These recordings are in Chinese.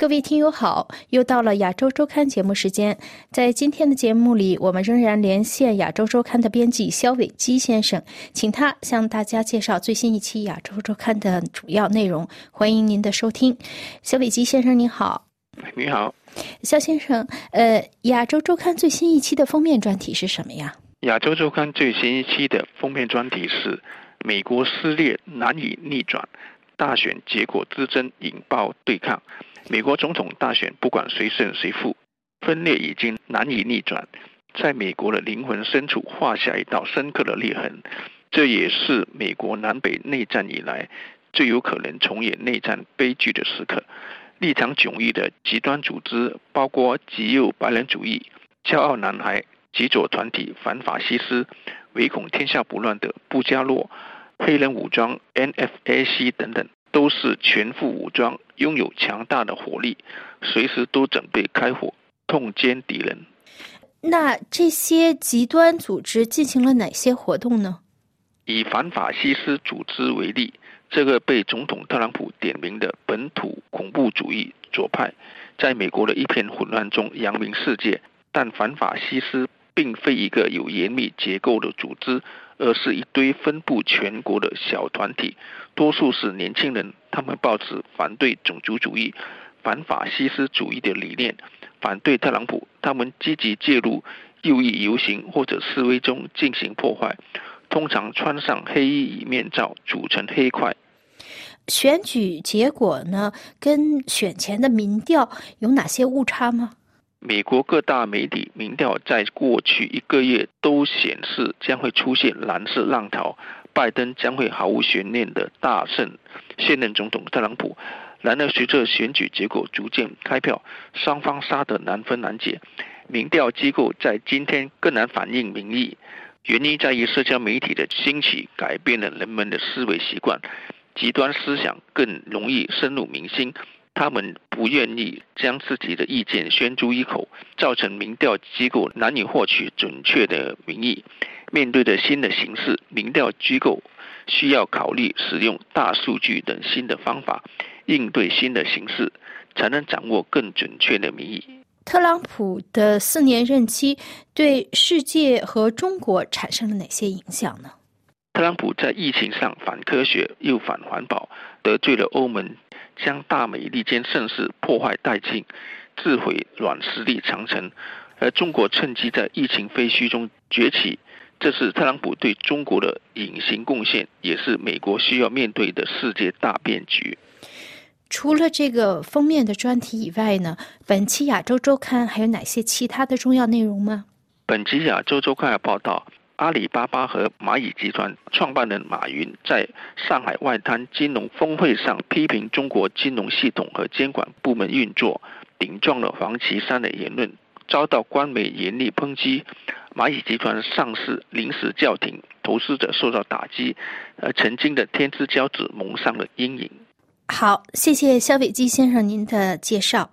各位听友好，又到了亚洲周刊节目时间。在今天的节目里，我们仍然连线亚洲周刊的编辑肖伟基先生，请他向大家介绍最新一期亚洲周刊的主要内容。欢迎您的收听，肖伟基先生您好。你好，肖先生。呃，亚洲周刊最新一期的封面专题是什么呀？亚洲周刊最新一期的封面专题是“美国撕裂难以逆转，大选结果之争引爆对抗”。美国总统大选，不管谁胜谁负，分裂已经难以逆转，在美国的灵魂深处画下一道深刻的裂痕。这也是美国南北内战以来最有可能重演内战悲剧的时刻。立场迥异的极端组织，包括极右白人主义、骄傲男孩、极左团体反法西斯、唯恐天下不乱的布加洛、黑人武装 NFAC 等等。都是全副武装，拥有强大的火力，随时都准备开火，痛歼敌人。那这些极端组织进行了哪些活动呢？以反法西斯组织为例，这个被总统特朗普点名的本土恐怖主义左派，在美国的一片混乱中扬名世界。但反法西斯并非一个有严密结构的组织。而是一堆分布全国的小团体，多数是年轻人。他们抱持反对种族主义、反法西斯主义的理念，反对特朗普。他们积极介入右翼游行或者示威中进行破坏，通常穿上黑衣与面罩，组成黑块。选举结果呢？跟选前的民调有哪些误差吗？美国各大媒体民调在过去一个月都显示将会出现蓝色浪潮，拜登将会毫无悬念的大胜现任总统特朗普。然而，随着选举结果逐渐开票，双方杀得难分难解。民调机构在今天更难反映民意，原因在于社交媒体的兴起改变了人们的思维习惯，极端思想更容易深入民心。他们不愿意将自己的意见宣诸一口，造成民调机构难以获取准确的民意。面对的新的形势，民调机构需要考虑使用大数据等新的方法应对新的形势，才能掌握更准确的民意。特朗普的四年任期对世界和中国产生了哪些影响呢？特朗普在疫情上反科学又反环保，得罪了欧盟。将大美利坚盛世破坏殆尽，自毁软实力长城，而中国趁机在疫情废墟中崛起，这是特朗普对中国的隐形贡献，也是美国需要面对的世界大变局。除了这个封面的专题以外呢，本期亚洲周刊还有哪些其他的重要内容吗？本期亚洲周刊报道。阿里巴巴和蚂蚁集团创办人马云在上海外滩金融峰会上批评中国金融系统和监管部门运作，顶撞了黄岐山的言论，遭到官媒严厉抨击。蚂蚁集团上市临时叫停，投资者受到打击，而曾经的天之骄子蒙上了阴影。好，谢谢肖伟基先生您的介绍。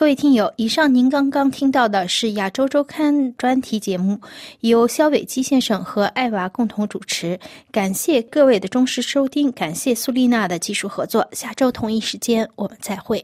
各位听友，以上您刚刚听到的是《亚洲周刊》专题节目，由肖伟基先生和艾娃共同主持。感谢各位的忠实收听，感谢苏丽娜的技术合作。下周同一时间，我们再会。